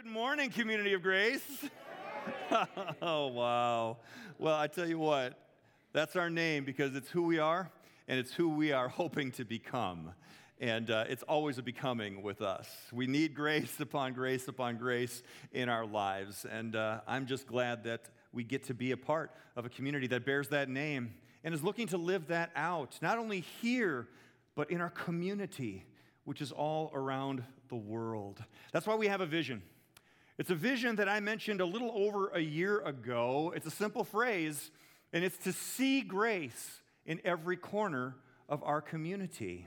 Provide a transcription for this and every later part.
Good morning, community of grace. oh, wow. Well, I tell you what, that's our name because it's who we are and it's who we are hoping to become. And uh, it's always a becoming with us. We need grace upon grace upon grace in our lives. And uh, I'm just glad that we get to be a part of a community that bears that name and is looking to live that out, not only here, but in our community, which is all around the world. That's why we have a vision. It's a vision that I mentioned a little over a year ago. It's a simple phrase, and it's to see grace in every corner of our community.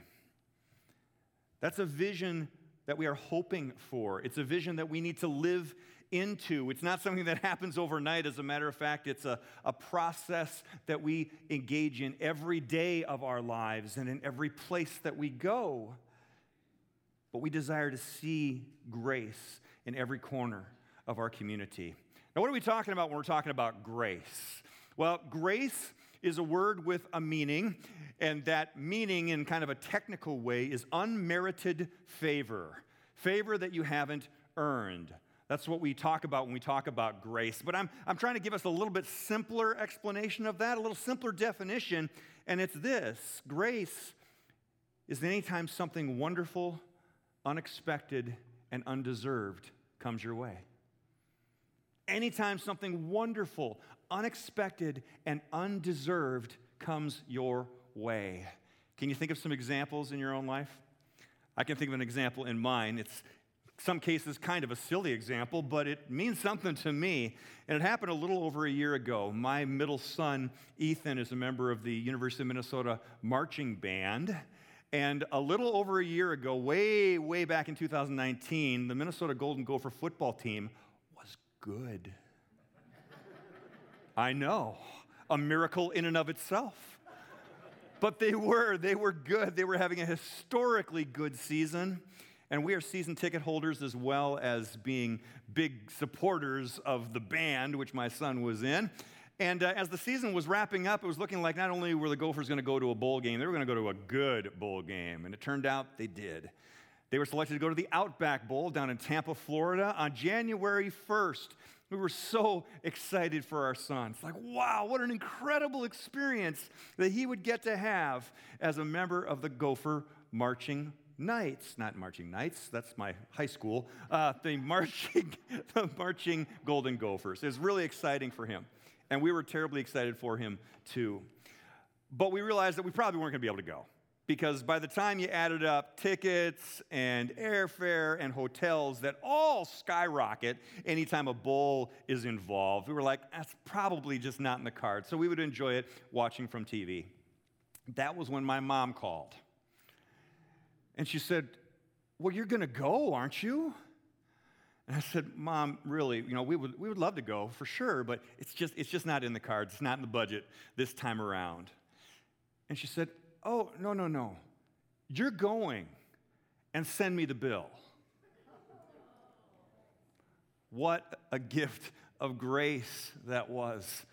That's a vision that we are hoping for. It's a vision that we need to live into. It's not something that happens overnight. As a matter of fact, it's a, a process that we engage in every day of our lives and in every place that we go but we desire to see grace in every corner of our community. Now, what are we talking about when we're talking about grace? Well, grace is a word with a meaning, and that meaning, in kind of a technical way, is unmerited favor. Favor that you haven't earned. That's what we talk about when we talk about grace. But I'm, I'm trying to give us a little bit simpler explanation of that, a little simpler definition, and it's this grace is anytime something wonderful unexpected and undeserved comes your way. Anytime something wonderful, unexpected, and undeserved comes your way. Can you think of some examples in your own life? I can think of an example in mine. It's some cases kind of a silly example, but it means something to me. And it happened a little over a year ago. My middle son, Ethan, is a member of the University of Minnesota marching band. And a little over a year ago, way, way back in 2019, the Minnesota Golden Gopher football team was good. I know, a miracle in and of itself. But they were, they were good. They were having a historically good season. And we are season ticket holders as well as being big supporters of the band, which my son was in. And uh, as the season was wrapping up, it was looking like not only were the Gophers going to go to a bowl game, they were going to go to a good bowl game. And it turned out they did. They were selected to go to the Outback Bowl down in Tampa, Florida on January 1st. We were so excited for our son. It's like, wow, what an incredible experience that he would get to have as a member of the Gopher Marching Knights. Not Marching Knights, that's my high school. Uh, the, marching, the Marching Golden Gophers. It was really exciting for him. And we were terribly excited for him too. But we realized that we probably weren't going to be able to go because by the time you added up tickets and airfare and hotels that all skyrocket anytime a bowl is involved, we were like, that's probably just not in the cards. So we would enjoy it watching from TV. That was when my mom called. And she said, Well, you're going to go, aren't you? And I said, Mom, really, you know, we would, we would love to go for sure, but it's just, it's just not in the cards. It's not in the budget this time around. And she said, Oh, no, no, no. You're going and send me the bill. What a gift of grace that was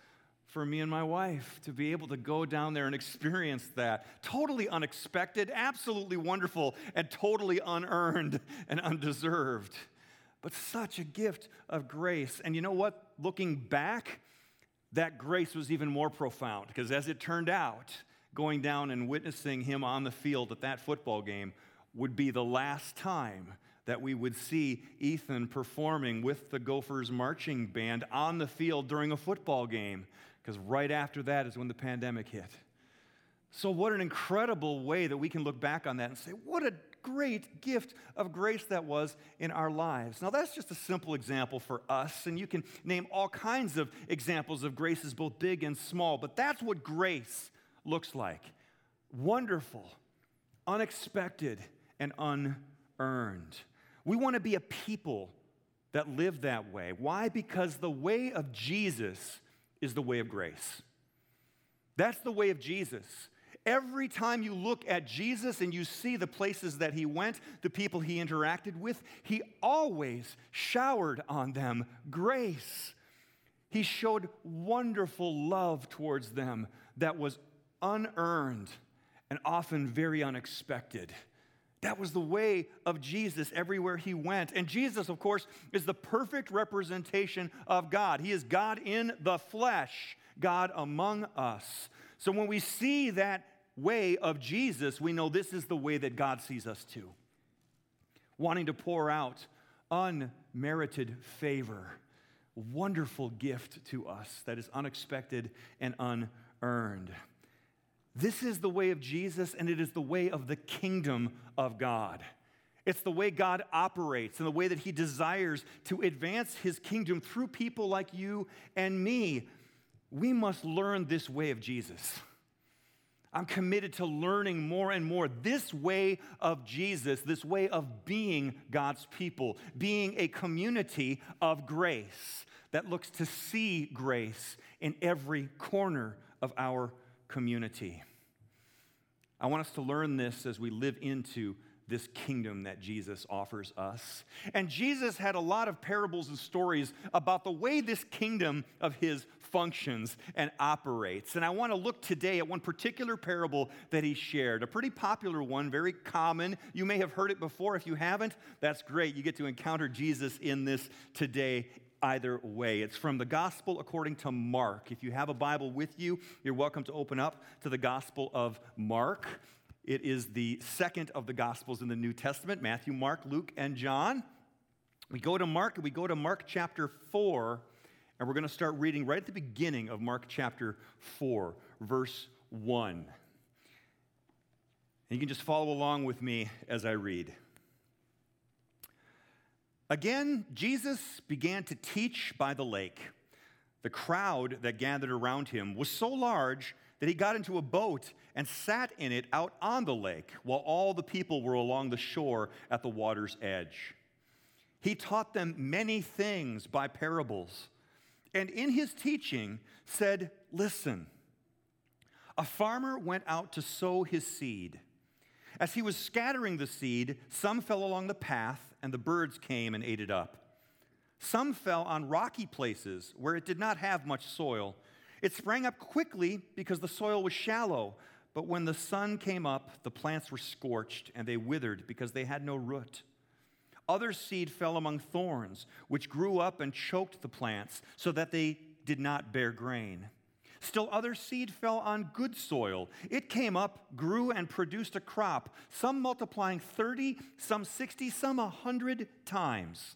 for me and my wife to be able to go down there and experience that. Totally unexpected, absolutely wonderful, and totally unearned and undeserved but such a gift of grace. And you know what? Looking back, that grace was even more profound because as it turned out, going down and witnessing him on the field at that football game would be the last time that we would see Ethan performing with the Gophers marching band on the field during a football game because right after that is when the pandemic hit. So, what an incredible way that we can look back on that and say, what a great gift of grace that was in our lives. Now, that's just a simple example for us, and you can name all kinds of examples of graces, both big and small, but that's what grace looks like wonderful, unexpected, and unearned. We want to be a people that live that way. Why? Because the way of Jesus is the way of grace. That's the way of Jesus. Every time you look at Jesus and you see the places that he went, the people he interacted with, he always showered on them grace. He showed wonderful love towards them that was unearned and often very unexpected. That was the way of Jesus everywhere he went. And Jesus, of course, is the perfect representation of God. He is God in the flesh, God among us. So when we see that way of Jesus, we know this is the way that God sees us too. Wanting to pour out unmerited favor, wonderful gift to us that is unexpected and unearned. This is the way of Jesus, and it is the way of the kingdom of God. It's the way God operates and the way that He desires to advance His kingdom through people like you and me. We must learn this way of Jesus. I'm committed to learning more and more this way of Jesus, this way of being God's people, being a community of grace that looks to see grace in every corner of our community. I want us to learn this as we live into this kingdom that Jesus offers us. And Jesus had a lot of parables and stories about the way this kingdom of his functions and operates. And I want to look today at one particular parable that he shared, a pretty popular one, very common. You may have heard it before. If you haven't, that's great. You get to encounter Jesus in this today either way. It's from the Gospel according to Mark. If you have a Bible with you, you're welcome to open up to the Gospel of Mark. It is the second of the Gospels in the New Testament Matthew, Mark, Luke, and John. We go to Mark, we go to Mark chapter 4, and we're going to start reading right at the beginning of Mark chapter 4, verse 1. And you can just follow along with me as I read. Again, Jesus began to teach by the lake. The crowd that gathered around him was so large that he got into a boat and sat in it out on the lake while all the people were along the shore at the water's edge. He taught them many things by parables, and in his teaching said, Listen, a farmer went out to sow his seed. As he was scattering the seed, some fell along the path and the birds came and ate it up. Some fell on rocky places where it did not have much soil. It sprang up quickly because the soil was shallow, but when the sun came up, the plants were scorched and they withered because they had no root. Other seed fell among thorns, which grew up and choked the plants so that they did not bear grain. Still, other seed fell on good soil. It came up, grew, and produced a crop, some multiplying 30, some 60, some a 100 times.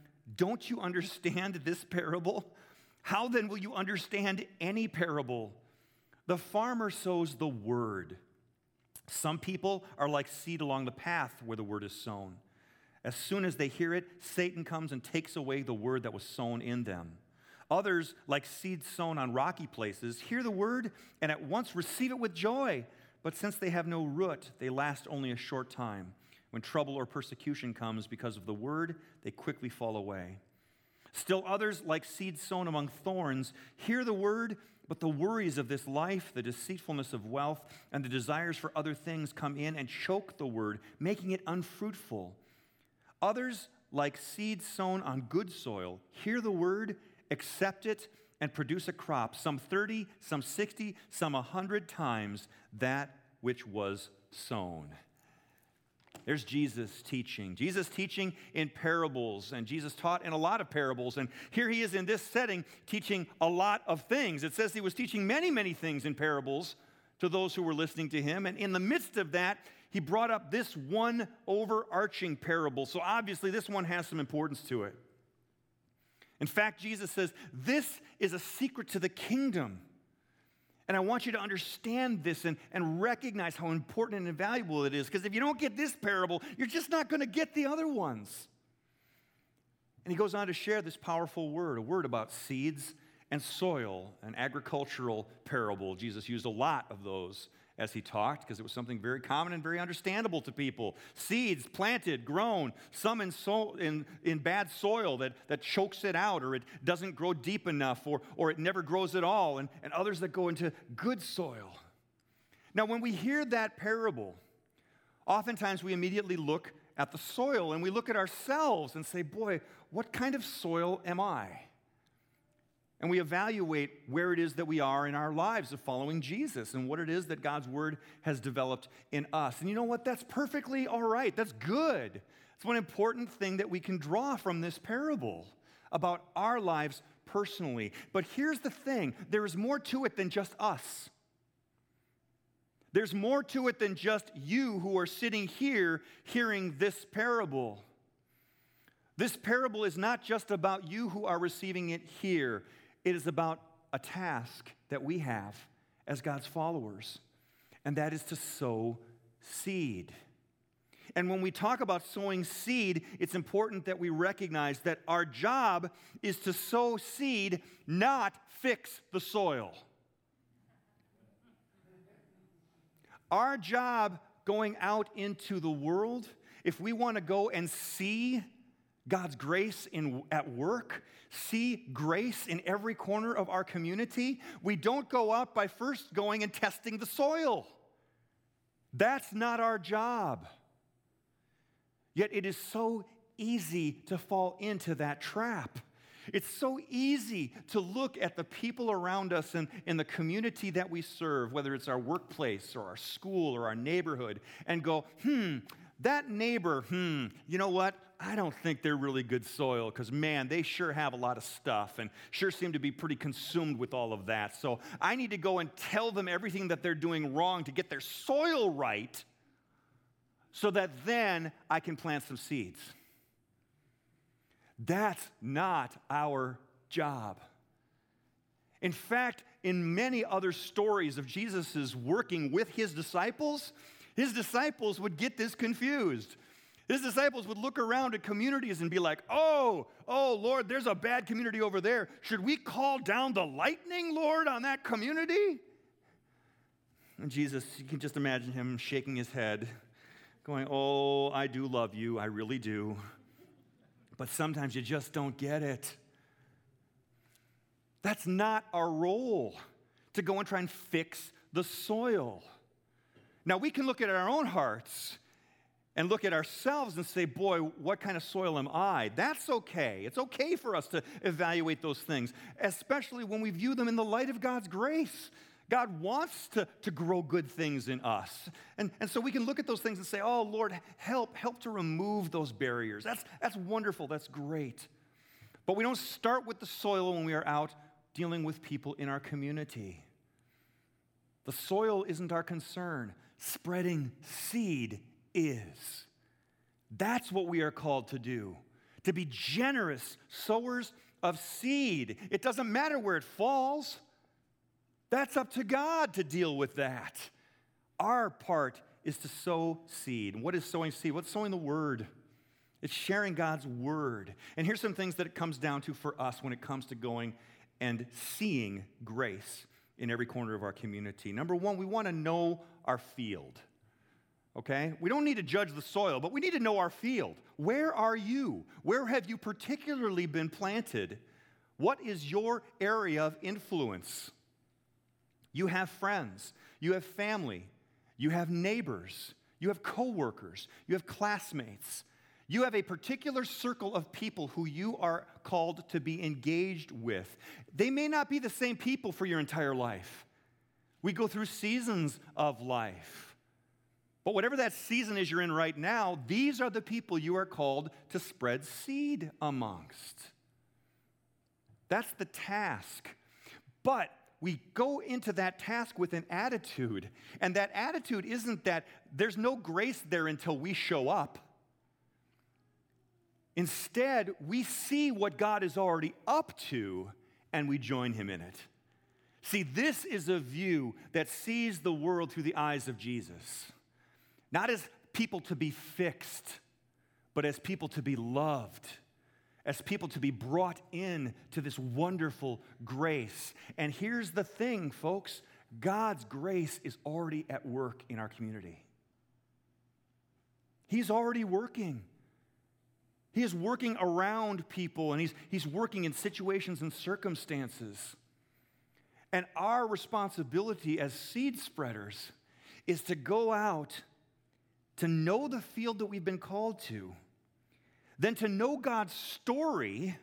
Don't you understand this parable? How then will you understand any parable? The farmer sows the word. Some people are like seed along the path where the word is sown. As soon as they hear it, Satan comes and takes away the word that was sown in them. Others, like seeds sown on rocky places, hear the word and at once receive it with joy. But since they have no root, they last only a short time. When trouble or persecution comes because of the word, they quickly fall away. Still others, like seeds sown among thorns, hear the word, but the worries of this life, the deceitfulness of wealth, and the desires for other things come in and choke the word, making it unfruitful. Others, like seeds sown on good soil, hear the word accept it, and produce a crop, some 30, some 60, some 100 times that which was sown. There's Jesus teaching. Jesus teaching in parables, and Jesus taught in a lot of parables. And here he is in this setting teaching a lot of things. It says he was teaching many, many things in parables to those who were listening to him. And in the midst of that, he brought up this one overarching parable. So obviously, this one has some importance to it. In fact, Jesus says, This is a secret to the kingdom. And I want you to understand this and, and recognize how important and valuable it is. Because if you don't get this parable, you're just not going to get the other ones. And he goes on to share this powerful word, a word about seeds and soil, an agricultural parable. Jesus used a lot of those as he talked because it was something very common and very understandable to people. Seeds planted, grown, some in, so, in, in bad soil that, that chokes it out or it doesn't grow deep enough or, or it never grows at all, and, and others that go into good soil. Now, when we hear that parable, oftentimes we immediately look at the soil and we look at ourselves and say, Boy, what kind of soil am I? And we evaluate where it is that we are in our lives of following Jesus and what it is that God's word has developed in us. And you know what? That's perfectly all right. That's good. It's one important thing that we can draw from this parable about our lives personally. But here's the thing there is more to it than just us. There's more to it than just you who are sitting here hearing this parable. This parable is not just about you who are receiving it here, it is about a task that we have as God's followers, and that is to sow seed. And when we talk about sowing seed, it's important that we recognize that our job is to sow seed, not fix the soil. Our job going out into the world, if we want to go and see God's grace in, at work, see grace in every corner of our community, we don't go out by first going and testing the soil. That's not our job. Yet it is so easy to fall into that trap. It's so easy to look at the people around us and in the community that we serve, whether it's our workplace or our school or our neighborhood, and go, hmm, that neighbor, hmm, you know what? I don't think they're really good soil because, man, they sure have a lot of stuff and sure seem to be pretty consumed with all of that. So I need to go and tell them everything that they're doing wrong to get their soil right so that then I can plant some seeds. That's not our job. In fact, in many other stories of Jesus' working with his disciples, his disciples would get this confused. His disciples would look around at communities and be like, oh, oh, Lord, there's a bad community over there. Should we call down the lightning, Lord, on that community? And Jesus, you can just imagine him shaking his head, going, oh, I do love you, I really do but sometimes you just don't get it. That's not our role to go and try and fix the soil. Now, we can look at our own hearts and look at ourselves and say, Boy, what kind of soil am I? That's okay. It's okay for us to evaluate those things, especially when we view them in the light of God's grace. God wants to, to grow good things in us. And, and so we can look at those things and say, oh, Lord, help, help to remove those barriers. That's, that's wonderful, that's great. But we don't start with the soil when we are out dealing with people in our community. The soil isn't our concern, spreading seed is. That's what we are called to do to be generous sowers of seed. It doesn't matter where it falls. That's up to God to deal with that. Our part is to sow seed. What is sowing seed? What's sowing the word? It's sharing God's word. And here's some things that it comes down to for us when it comes to going and seeing grace in every corner of our community. Number one, we want to know our field. Okay? We don't need to judge the soil, but we need to know our field. Where are you? Where have you particularly been planted? What is your area of influence? You have friends, you have family, you have neighbors, you have coworkers, you have classmates. You have a particular circle of people who you are called to be engaged with. They may not be the same people for your entire life. We go through seasons of life. But whatever that season is you're in right now, these are the people you are called to spread seed amongst. That's the task. But we go into that task with an attitude. And that attitude isn't that there's no grace there until we show up. Instead, we see what God is already up to and we join him in it. See, this is a view that sees the world through the eyes of Jesus. Not as people to be fixed, but as people to be loved as people to be brought in to this wonderful grace. And here's the thing, folks God's grace is already at work in our community. He's already working. He is working around people and he's, he's working in situations and circumstances. And our responsibility as seed spreaders is to go out to know the field that we've been called to, then to know God's story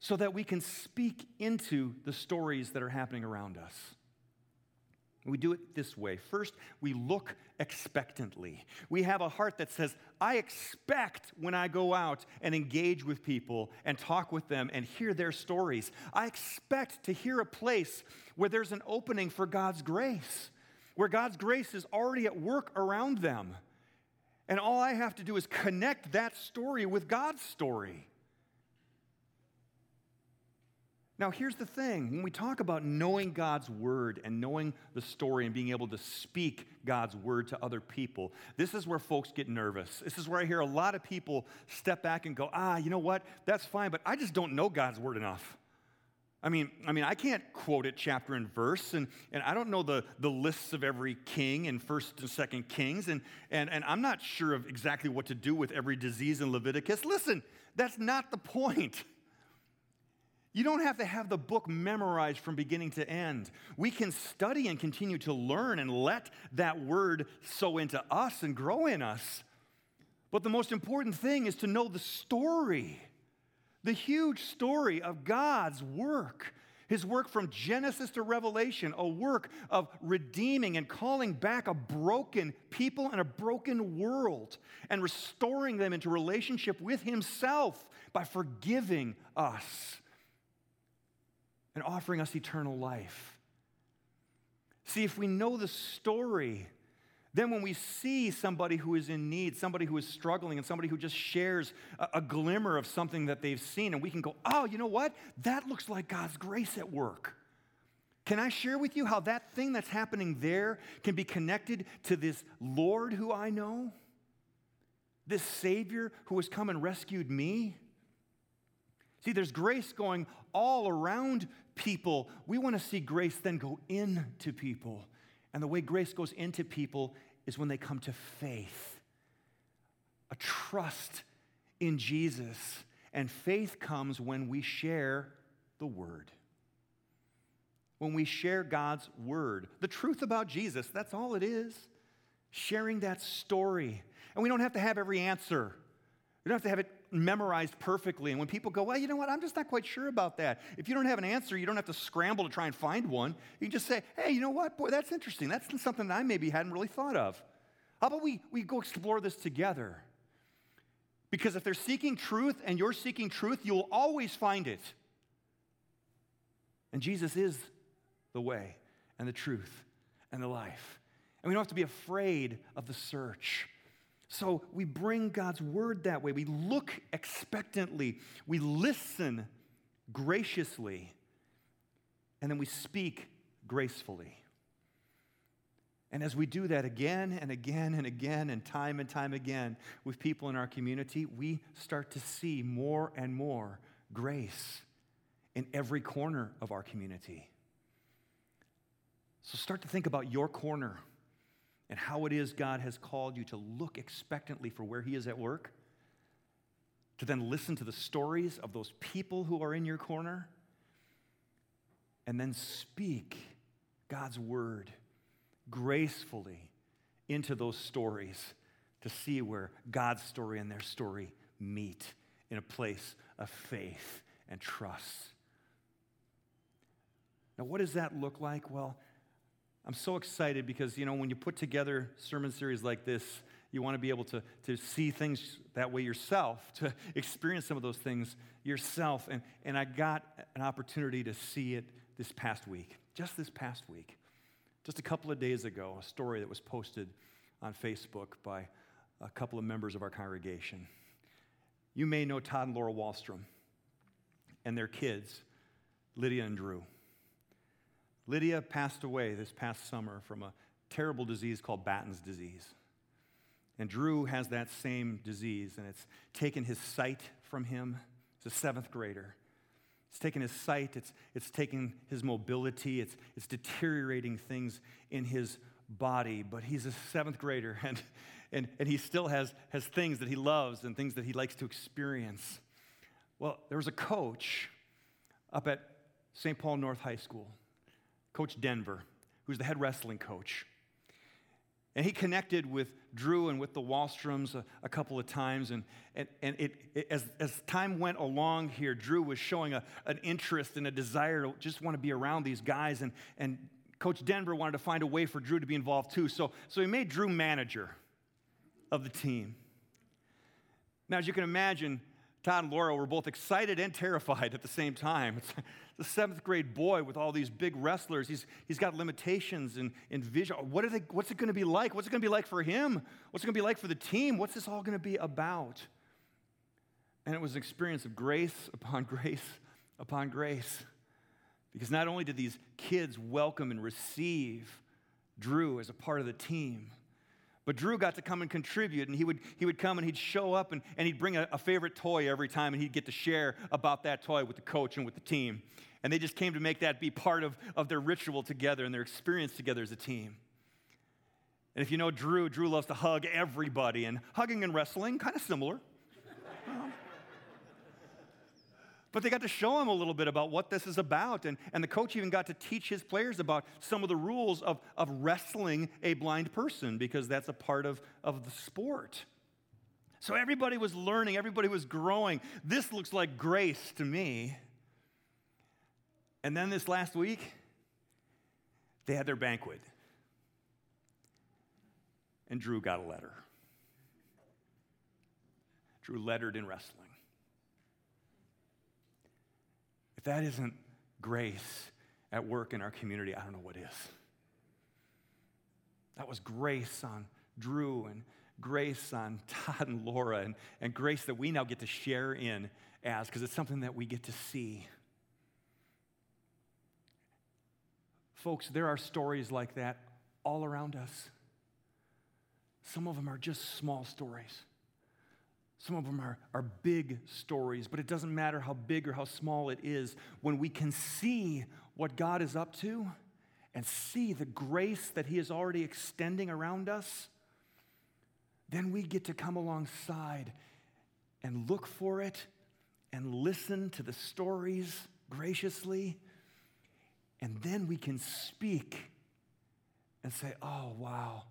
so that we can speak into the stories that are happening around us. We do it this way. First, we look expectantly. We have a heart that says, I expect when I go out and engage with people and talk with them and hear their stories, I expect to hear a place where there's an opening for God's grace, where God's grace is already at work around them. And all I have to do is connect that story with God's story. Now, here's the thing when we talk about knowing God's word and knowing the story and being able to speak God's word to other people, this is where folks get nervous. This is where I hear a lot of people step back and go, ah, you know what? That's fine, but I just don't know God's word enough. I mean, I mean, I can't quote it chapter and verse, and, and I don't know the, the lists of every king in First and Second Kings, and, and, and I'm not sure of exactly what to do with every disease in Leviticus. Listen, that's not the point. You don't have to have the book memorized from beginning to end. We can study and continue to learn and let that word sow into us and grow in us. But the most important thing is to know the story, the huge story of God's work. His work from Genesis to Revelation, a work of redeeming and calling back a broken people and a broken world and restoring them into relationship with Himself by forgiving us and offering us eternal life. See, if we know the story, then when we see somebody who is in need, somebody who is struggling, and somebody who just shares a, a, glimmer of something that they've seen, and we can go, oh, you know what? That looks like God's grace at work. Can I share with you how that thing that's happening there can be connected to this Lord who I know? This Savior who has come and rescued me? See, there's grace going all around people, we want to see grace then go into people. And the way grace goes into people is when they come to faith, a trust in Jesus. And faith comes when we share the word. When we share God's word, the truth about Jesus, that's all it is. Sharing that story. And we don't have to have every answer. We don't have to have it memorized perfectly. And when people go, well, you know what, I'm just not quite sure about that. If you don't have an answer, you don't have to scramble to try and find one. You can just say, hey, you know what, boy, that's interesting. That's something that I maybe hadn't really thought of. How about we, we go explore this together? Because if they're seeking truth and you're seeking truth, you'll always find it. And Jesus is the way and the truth and the life. And we don't have to be afraid of the search. So we bring God's word that way. We look expectantly, we listen graciously, and then we speak gracefully. And as we do that again and again and again and time and time again with people in our community, we start to see more and more grace in every corner of our community. So start to think about your corner and how it is God has called you to look expectantly for where He is at work, to then listen to the stories of those people who are in your corner, and then speak God's word gracefully into those stories to see where God's story and their story meet in a place of faith and trust. Now, what does that look like? Well, I'm so excited because, you know, when you put together sermon series like this, you want to be able to, to see things that way yourself, to experience some of those things yourself. And, and I got an opportunity to see it this past week, just this past week. Just a couple of days ago, a story that was posted on Facebook by a couple of members of our congregation. You may know Todd and Laura Wallstrom and their kids, Lydia and Drew. Lydia passed away this past summer from a terrible disease called Batten's disease. And Drew has that same disease, and it's taken his sight from him. He's a seventh grader. It's taken his sight, it's, it's taking his mobility, it's, it's deteriorating things in his body. But he's a seventh grader, and, and, and he still has, has things that he loves and things that he likes to experience. Well, there was a coach up at St. Paul North High School, Coach Denver, who's the head wrestling coach. And he connected with Drew and with the Wallstroms a, a couple of times. And, and, and it, it, as, as time went along here, Drew was showing a, an interest and a desire to just want to be around these guys. And, and Coach Denver wanted to find a way for Drew to be involved too. So, so he made Drew manager of the team. Now, as you can imagine, Todd and Laura were both excited and terrified at the same time. It's the seventh grade boy with all these big wrestlers. He's, he's got limitations and, in vision. What are they, what's it going to be like? What's it going to be like for him? What's it going to be like for the team? What's this all going to be about? And it was an experience of grace upon grace upon grace. Because not only did these kids welcome and receive Drew as a part of the team, but Drew got to come and contribute, and he would, he would come and he'd show up and, and he'd bring a, a favorite toy every time, and he'd get to share about that toy with the coach and with the team. And they just came to make that be part of, of their ritual together and their experience together as a team. And if you know Drew, Drew loves to hug everybody, and hugging and wrestling, kind of similar. But they got to show him a little bit about what this is about. And, and the coach even got to teach his players about some of the rules of, of wrestling a blind person because that's a part of, of the sport. So everybody was learning, everybody was growing. This looks like grace to me. And then this last week, they had their banquet. And Drew got a letter. Drew lettered in wrestling. If that isn't grace at work in our community, I don't know what is. That was grace on Drew and grace on Todd and Laura and, and grace that we now get to share in as, because it's something that we get to see. Folks, there are stories like that all around us. Some of them are just small stories. Some of them are, are big stories, but it doesn't matter how big or how small it is. When we can see what God is up to and see the grace that He is already extending around us, then we get to come alongside and look for it and listen to the stories graciously. And then we can speak and say, oh, wow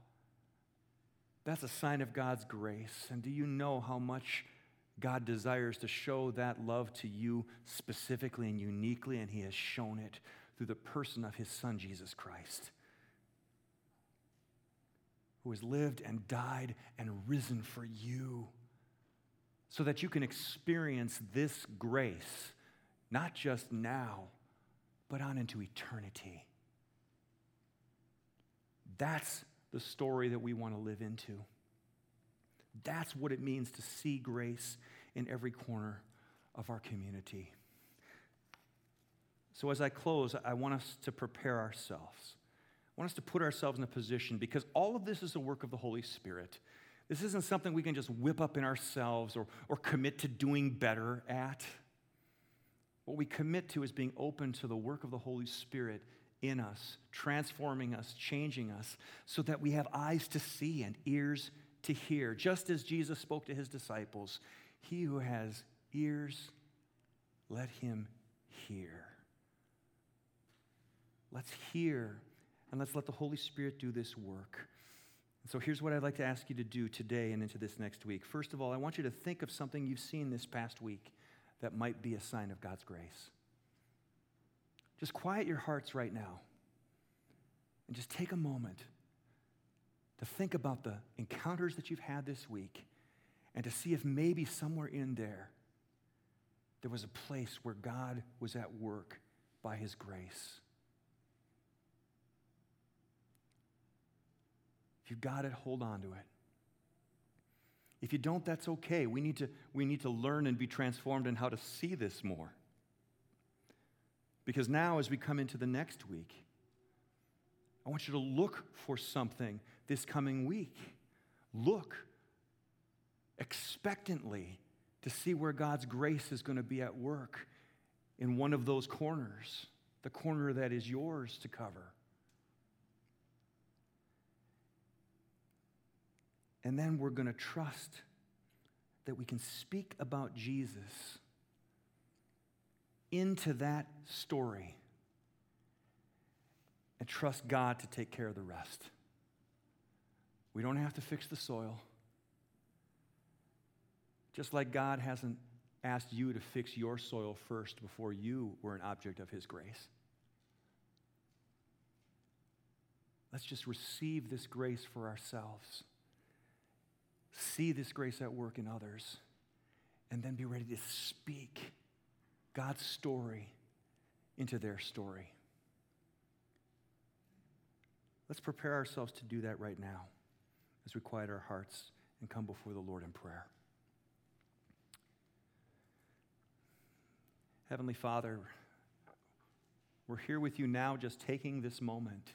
that's a sign of God's grace. And do you know how much God desires to show that love to you specifically and uniquely? And He has shown it through the person of His Son, Jesus Christ, who has lived and died and risen for you so that you can experience this grace, not just now, but on into eternity. That's the story that we want to live into. That's what it means to see grace in every corner of our community. So, as I close, I want us to prepare ourselves. I want us to put ourselves in a position because all of this is a work of the Holy Spirit. This isn't something we can just whip up in ourselves or, or commit to doing better at. What we commit to is being open to the work of the Holy Spirit in us, transforming us, changing us, so that we have eyes to see and ears to hear. Just as Jesus spoke to his disciples, he who has ears, let him hear. Let's hear and let's let the Holy Spirit do this work. so here's what I'd like to ask you to do today and into this next week. First of all, I want you to think of something you've seen this past week that might be a sign of God's grace. Just quiet your hearts right now and just take a moment to think about the encounters that you've had this week and to see if maybe somewhere in there there was a place where God was at work by His grace. If you've got it, hold on to it. If you don't, that's okay. We need to, we need to learn and be transformed in how to see this more. Because now, as we come into the next week, I want you to look for something this coming week. Look expectantly to see where God's grace is going to be at work. in one of those corners, the corner that is yours to cover. And then we're going to trust that we can speak about Jesus into that story and trust God to take care of the rest. We don't have to fix the soil. Just like God hasn't asked you to fix your soil first before you were an object of His grace. Let's just receive this grace for ourselves, see this grace at work in others, and then be ready to speak God's story into their story. Let's prepare ourselves to do that right now as we quiet our hearts and come before the Lord in prayer. Heavenly Father, we're here with you now, just taking this moment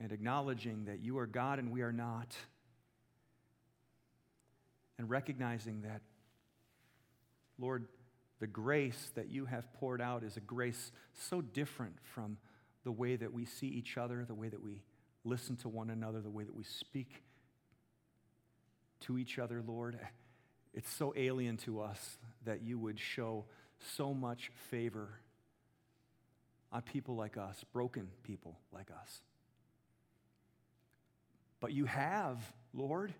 and acknowledging that you are God and we are not, and recognizing that, Lord, the grace that you have poured out is a grace so different from the way that we see each other, the way that we listen to one another, the way that we speak to each other, Lord. It's so alien to us that you would show so much favor on people like us, broken people like us. But you have, Lord,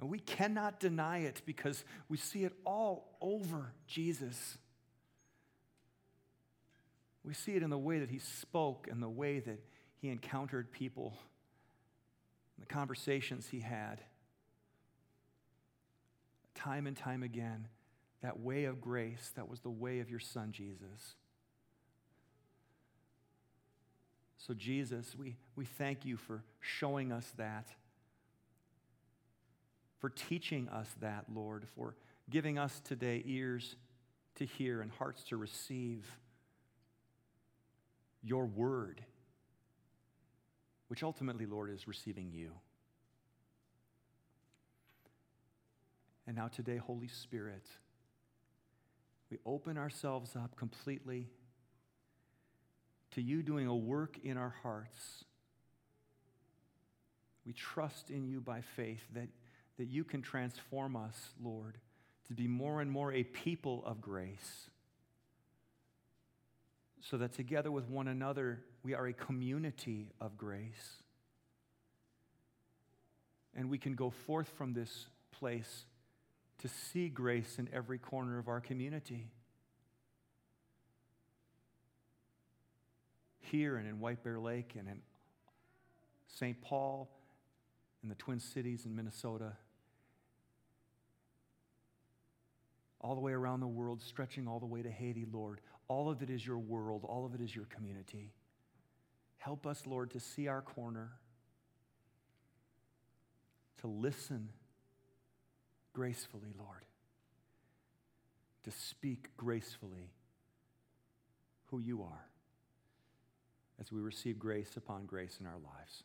and we cannot deny it because we see it all over Jesus. We see it in the way that he spoke and the way that he encountered people, the conversations he had. Time and time again, that way of grace, that was the way of your son, Jesus. So, Jesus, we, we thank you for showing us that, for teaching us that, Lord, for giving us today ears to hear and hearts to receive your word, which ultimately, Lord, is receiving you. And now, today, Holy Spirit, we open ourselves up completely to you doing a work in our hearts. We trust in you by faith that, that you can transform us, Lord, to be more and more a people of grace so that together with one another, we are a community of grace. And we can go forth from this place to see grace in every corner of our community. Here and in White Bear Lake and in St. Paul, in the Twin Cities in Minnesota, all the way around the world, stretching all the way to Haiti, Lord. All of it is your world, all of it is your community. Help us, Lord, to see our corner, to listen gracefully, Lord, to speak gracefully who you are as we receive grace upon grace in our lives.